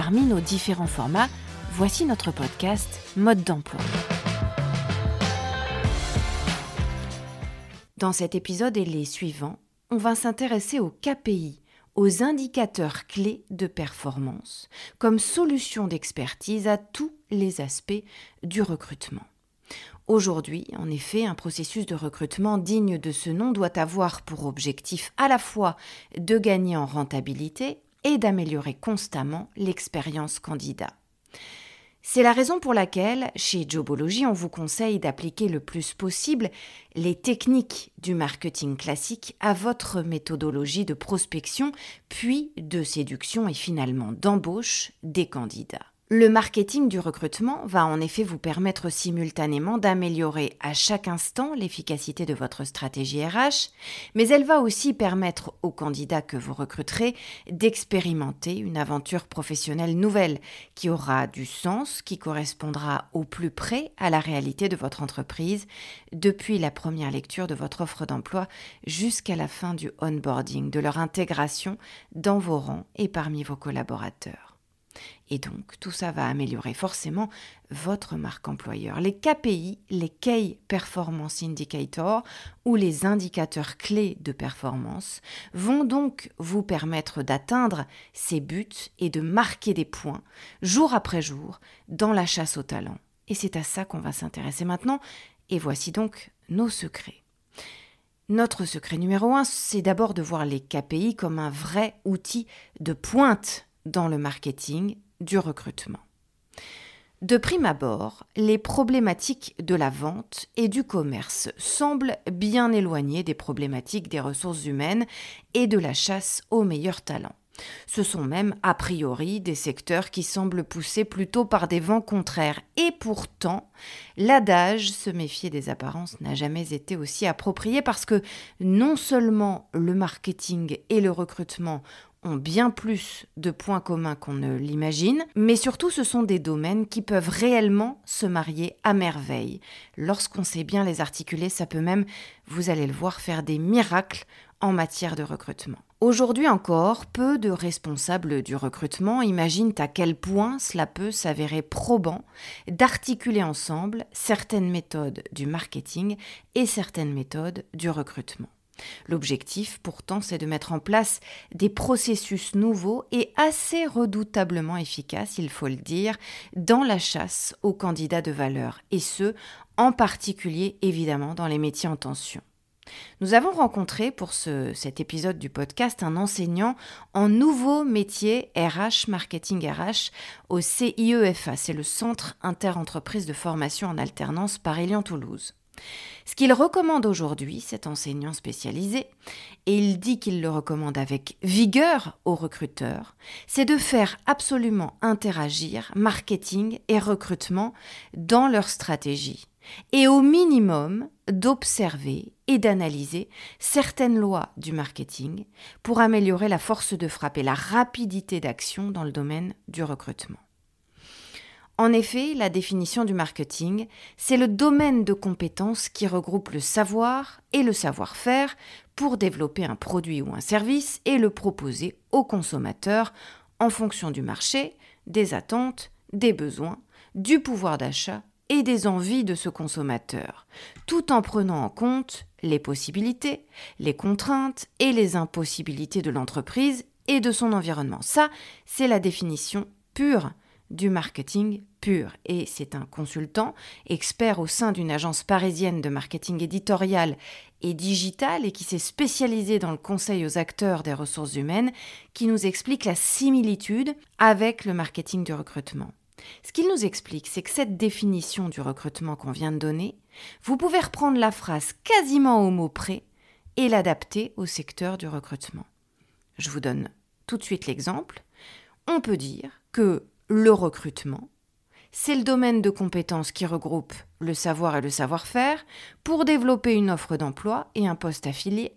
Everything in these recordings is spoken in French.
Parmi nos différents formats, voici notre podcast Mode d'emploi. Dans cet épisode et les suivants, on va s'intéresser aux KPI, aux indicateurs clés de performance, comme solution d'expertise à tous les aspects du recrutement. Aujourd'hui, en effet, un processus de recrutement digne de ce nom doit avoir pour objectif à la fois de gagner en rentabilité et d'améliorer constamment l'expérience candidat. C'est la raison pour laquelle, chez Jobology, on vous conseille d'appliquer le plus possible les techniques du marketing classique à votre méthodologie de prospection, puis de séduction et finalement d'embauche des candidats. Le marketing du recrutement va en effet vous permettre simultanément d'améliorer à chaque instant l'efficacité de votre stratégie RH, mais elle va aussi permettre aux candidats que vous recruterez d'expérimenter une aventure professionnelle nouvelle qui aura du sens, qui correspondra au plus près à la réalité de votre entreprise, depuis la première lecture de votre offre d'emploi jusqu'à la fin du onboarding, de leur intégration dans vos rangs et parmi vos collaborateurs. Et donc, tout ça va améliorer forcément votre marque employeur. Les KPI, les Key Performance Indicators, ou les indicateurs clés de performance, vont donc vous permettre d'atteindre ces buts et de marquer des points, jour après jour, dans la chasse au talent. Et c'est à ça qu'on va s'intéresser maintenant, et voici donc nos secrets. Notre secret numéro un, c'est d'abord de voir les KPI comme un vrai outil de pointe dans le marketing du recrutement. De prime abord, les problématiques de la vente et du commerce semblent bien éloignées des problématiques des ressources humaines et de la chasse aux meilleurs talents. Ce sont même a priori des secteurs qui semblent poussés plutôt par des vents contraires. Et pourtant, l'adage se méfier des apparences n'a jamais été aussi approprié parce que non seulement le marketing et le recrutement ont bien plus de points communs qu'on ne l'imagine, mais surtout ce sont des domaines qui peuvent réellement se marier à merveille. Lorsqu'on sait bien les articuler, ça peut même, vous allez le voir, faire des miracles en matière de recrutement. Aujourd'hui encore, peu de responsables du recrutement imaginent à quel point cela peut s'avérer probant d'articuler ensemble certaines méthodes du marketing et certaines méthodes du recrutement. L'objectif, pourtant, c'est de mettre en place des processus nouveaux et assez redoutablement efficaces, il faut le dire, dans la chasse aux candidats de valeur, et ce, en particulier, évidemment, dans les métiers en tension. Nous avons rencontré pour cet épisode du podcast un enseignant en nouveau métier RH, marketing RH, au CIEFA, c'est le Centre interentreprise de formation en alternance Paris-Lyon-Toulouse. Ce qu'il recommande aujourd'hui, cet enseignant spécialisé, et il dit qu'il le recommande avec vigueur aux recruteurs, c'est de faire absolument interagir marketing et recrutement dans leur stratégie, et au minimum d'observer et d'analyser certaines lois du marketing pour améliorer la force de frappe et la rapidité d'action dans le domaine du recrutement. En effet, la définition du marketing, c'est le domaine de compétences qui regroupe le savoir et le savoir-faire pour développer un produit ou un service et le proposer aux consommateurs en fonction du marché, des attentes, des besoins, du pouvoir d'achat et des envies de ce consommateur, tout en prenant en compte les possibilités, les contraintes et les impossibilités de l'entreprise et de son environnement. Ça, c'est la définition pure du marketing pur. Et c'est un consultant, expert au sein d'une agence parisienne de marketing éditorial et digital et qui s'est spécialisé dans le conseil aux acteurs des ressources humaines, qui nous explique la similitude avec le marketing du recrutement. Ce qu'il nous explique, c'est que cette définition du recrutement qu'on vient de donner, vous pouvez reprendre la phrase quasiment au mot près et l'adapter au secteur du recrutement. Je vous donne tout de suite l'exemple. On peut dire que le recrutement. C'est le domaine de compétences qui regroupe le savoir et le savoir-faire pour développer une offre d'emploi et un poste affilié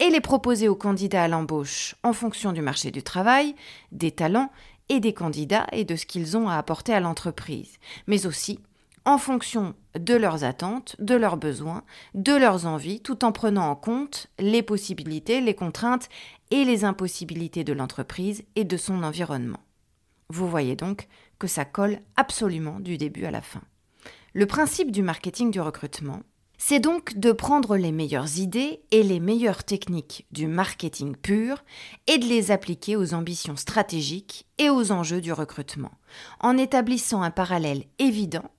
et les proposer aux candidats à l'embauche en fonction du marché du travail, des talents et des candidats et de ce qu'ils ont à apporter à l'entreprise, mais aussi en fonction de leurs attentes, de leurs besoins, de leurs envies, tout en prenant en compte les possibilités, les contraintes et les impossibilités de l'entreprise et de son environnement. Vous voyez donc que ça colle absolument du début à la fin. Le principe du marketing du recrutement, c'est donc de prendre les meilleures idées et les meilleures techniques du marketing pur et de les appliquer aux ambitions stratégiques et aux enjeux du recrutement, en établissant un parallèle évident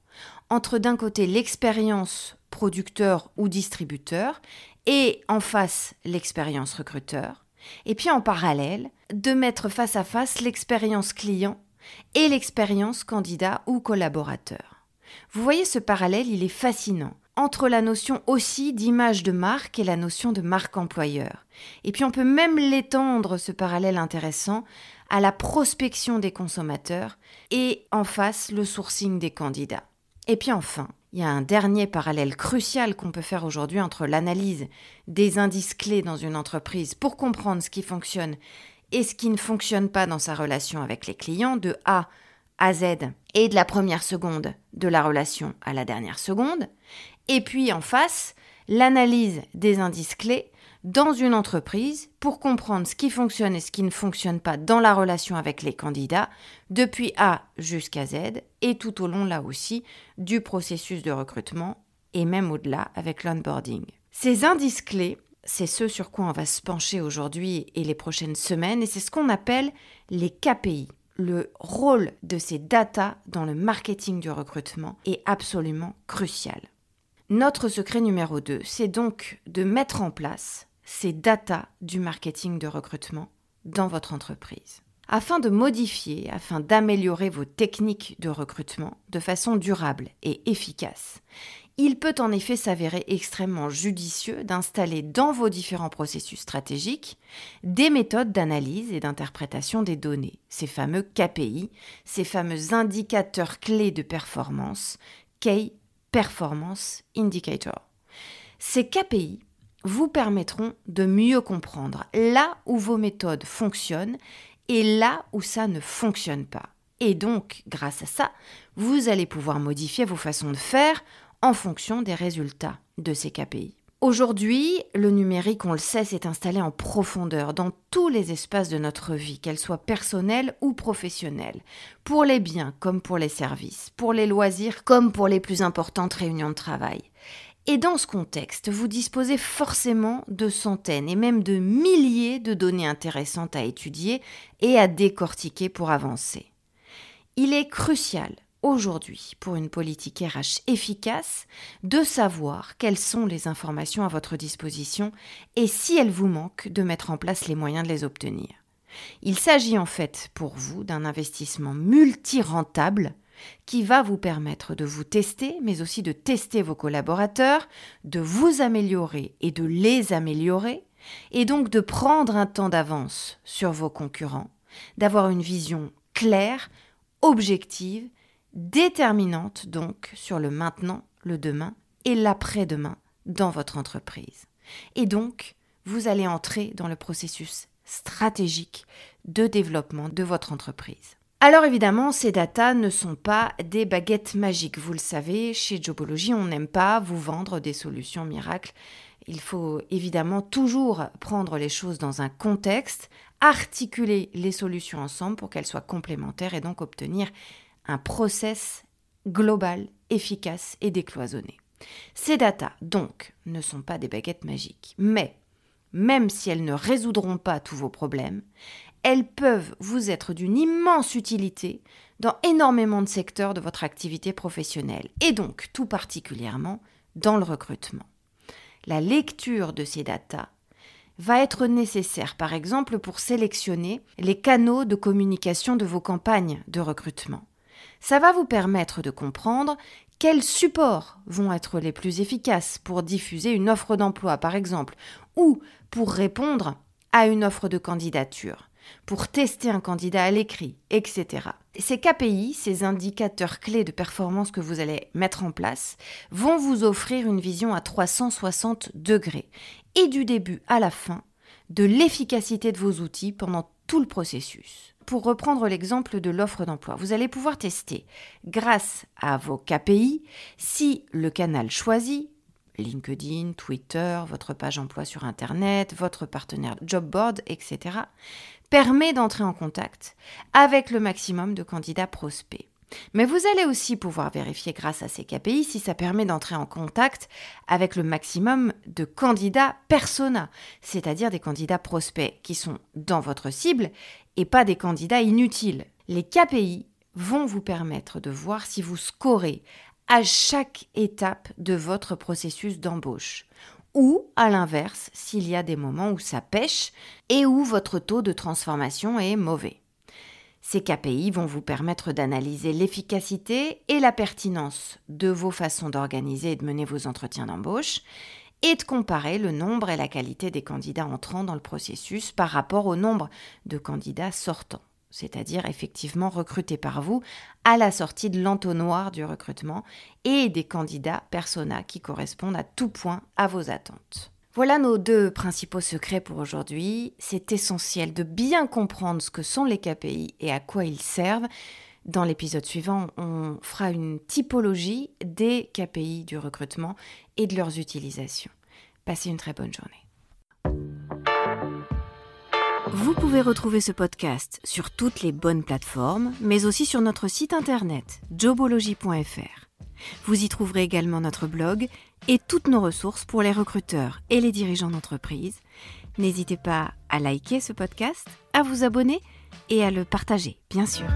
entre d'un côté l'expérience producteur ou distributeur et en face l'expérience recruteur, et puis en parallèle de mettre face à face l'expérience client et l'expérience candidat ou collaborateur. Vous voyez ce parallèle, il est fascinant entre la notion aussi d'image de marque et la notion de marque employeur. Et puis on peut même l'étendre, ce parallèle intéressant, à la prospection des consommateurs et en face le sourcing des candidats. Et puis enfin, il y a un dernier parallèle crucial qu'on peut faire aujourd'hui entre l'analyse des indices clés dans une entreprise pour comprendre ce qui fonctionne et ce qui ne fonctionne pas dans sa relation avec les clients de A à Z et de la première seconde de la relation à la dernière seconde, et puis en face, l'analyse des indices clés dans une entreprise pour comprendre ce qui fonctionne et ce qui ne fonctionne pas dans la relation avec les candidats, depuis A jusqu'à Z, et tout au long là aussi du processus de recrutement, et même au-delà avec l'onboarding. Ces indices clés, c'est ce sur quoi on va se pencher aujourd'hui et les prochaines semaines, et c'est ce qu'on appelle les KPI. Le rôle de ces data dans le marketing du recrutement est absolument crucial. Notre secret numéro 2, c'est donc de mettre en place ces data du marketing de recrutement dans votre entreprise. Afin de modifier, afin d'améliorer vos techniques de recrutement de façon durable et efficace, il peut en effet s'avérer extrêmement judicieux d'installer dans vos différents processus stratégiques des méthodes d'analyse et d'interprétation des données, ces fameux KPI, ces fameux indicateurs clés de performance, Key Performance Indicator. Ces KPI vous permettront de mieux comprendre là où vos méthodes fonctionnent et là où ça ne fonctionne pas. Et donc, grâce à ça, vous allez pouvoir modifier vos façons de faire en fonction des résultats de ces KPI. Aujourd'hui, le numérique, on le sait, s'est installé en profondeur dans tous les espaces de notre vie, qu'elles soient personnelles ou professionnelles, pour les biens comme pour les services, pour les loisirs comme pour les plus importantes réunions de travail. Et dans ce contexte, vous disposez forcément de centaines et même de milliers de données intéressantes à étudier et à décortiquer pour avancer. Il est crucial aujourd'hui pour une politique RH efficace de savoir quelles sont les informations à votre disposition et si elles vous manquent de mettre en place les moyens de les obtenir. Il s'agit en fait pour vous d'un investissement multi-rentable qui va vous permettre de vous tester, mais aussi de tester vos collaborateurs, de vous améliorer et de les améliorer, et donc de prendre un temps d'avance sur vos concurrents, d'avoir une vision claire, objective, déterminante donc sur le maintenant, le demain et l'après-demain dans votre entreprise. Et donc, vous allez entrer dans le processus stratégique de développement de votre entreprise. Alors évidemment, ces datas ne sont pas des baguettes magiques. Vous le savez, chez Jobology, on n'aime pas vous vendre des solutions miracles. Il faut évidemment toujours prendre les choses dans un contexte, articuler les solutions ensemble pour qu'elles soient complémentaires et donc obtenir un process global, efficace et décloisonné. Ces datas, donc, ne sont pas des baguettes magiques, mais même si elles ne résoudront pas tous vos problèmes, elles peuvent vous être d'une immense utilité dans énormément de secteurs de votre activité professionnelle, et donc tout particulièrement dans le recrutement. La lecture de ces datas va être nécessaire, par exemple, pour sélectionner les canaux de communication de vos campagnes de recrutement. Ça va vous permettre de comprendre quels supports vont être les plus efficaces pour diffuser une offre d'emploi, par exemple, ou pour répondre à une offre de candidature pour tester un candidat à l'écrit, etc. Ces KPI, ces indicateurs clés de performance que vous allez mettre en place, vont vous offrir une vision à 360 degrés et du début à la fin de l'efficacité de vos outils pendant tout le processus. Pour reprendre l'exemple de l'offre d'emploi, vous allez pouvoir tester, grâce à vos KPI, si le canal choisi, LinkedIn, Twitter, votre page emploi sur Internet, votre partenaire job board, etc., permet d'entrer en contact avec le maximum de candidats prospects. Mais vous allez aussi pouvoir vérifier grâce à ces KPI si ça permet d'entrer en contact avec le maximum de candidats persona, c'est-à-dire des candidats prospects qui sont dans votre cible et pas des candidats inutiles. Les KPI vont vous permettre de voir si vous scorez à chaque étape de votre processus d'embauche. Ou, à l'inverse, s'il y a des moments où ça pêche et où votre taux de transformation est mauvais. Ces KPI vont vous permettre d'analyser l'efficacité et la pertinence de vos façons d'organiser et de mener vos entretiens d'embauche et de comparer le nombre et la qualité des candidats entrant dans le processus par rapport au nombre de candidats sortants c'est-à-dire effectivement recrutés par vous à la sortie de l'entonnoir du recrutement et des candidats persona qui correspondent à tout point à vos attentes. Voilà nos deux principaux secrets pour aujourd'hui. C'est essentiel de bien comprendre ce que sont les KPI et à quoi ils servent. Dans l'épisode suivant, on fera une typologie des KPI du recrutement et de leurs utilisations. Passez une très bonne journée. Vous pouvez retrouver ce podcast sur toutes les bonnes plateformes, mais aussi sur notre site internet jobology.fr. Vous y trouverez également notre blog et toutes nos ressources pour les recruteurs et les dirigeants d'entreprise. N'hésitez pas à liker ce podcast, à vous abonner et à le partager, bien sûr.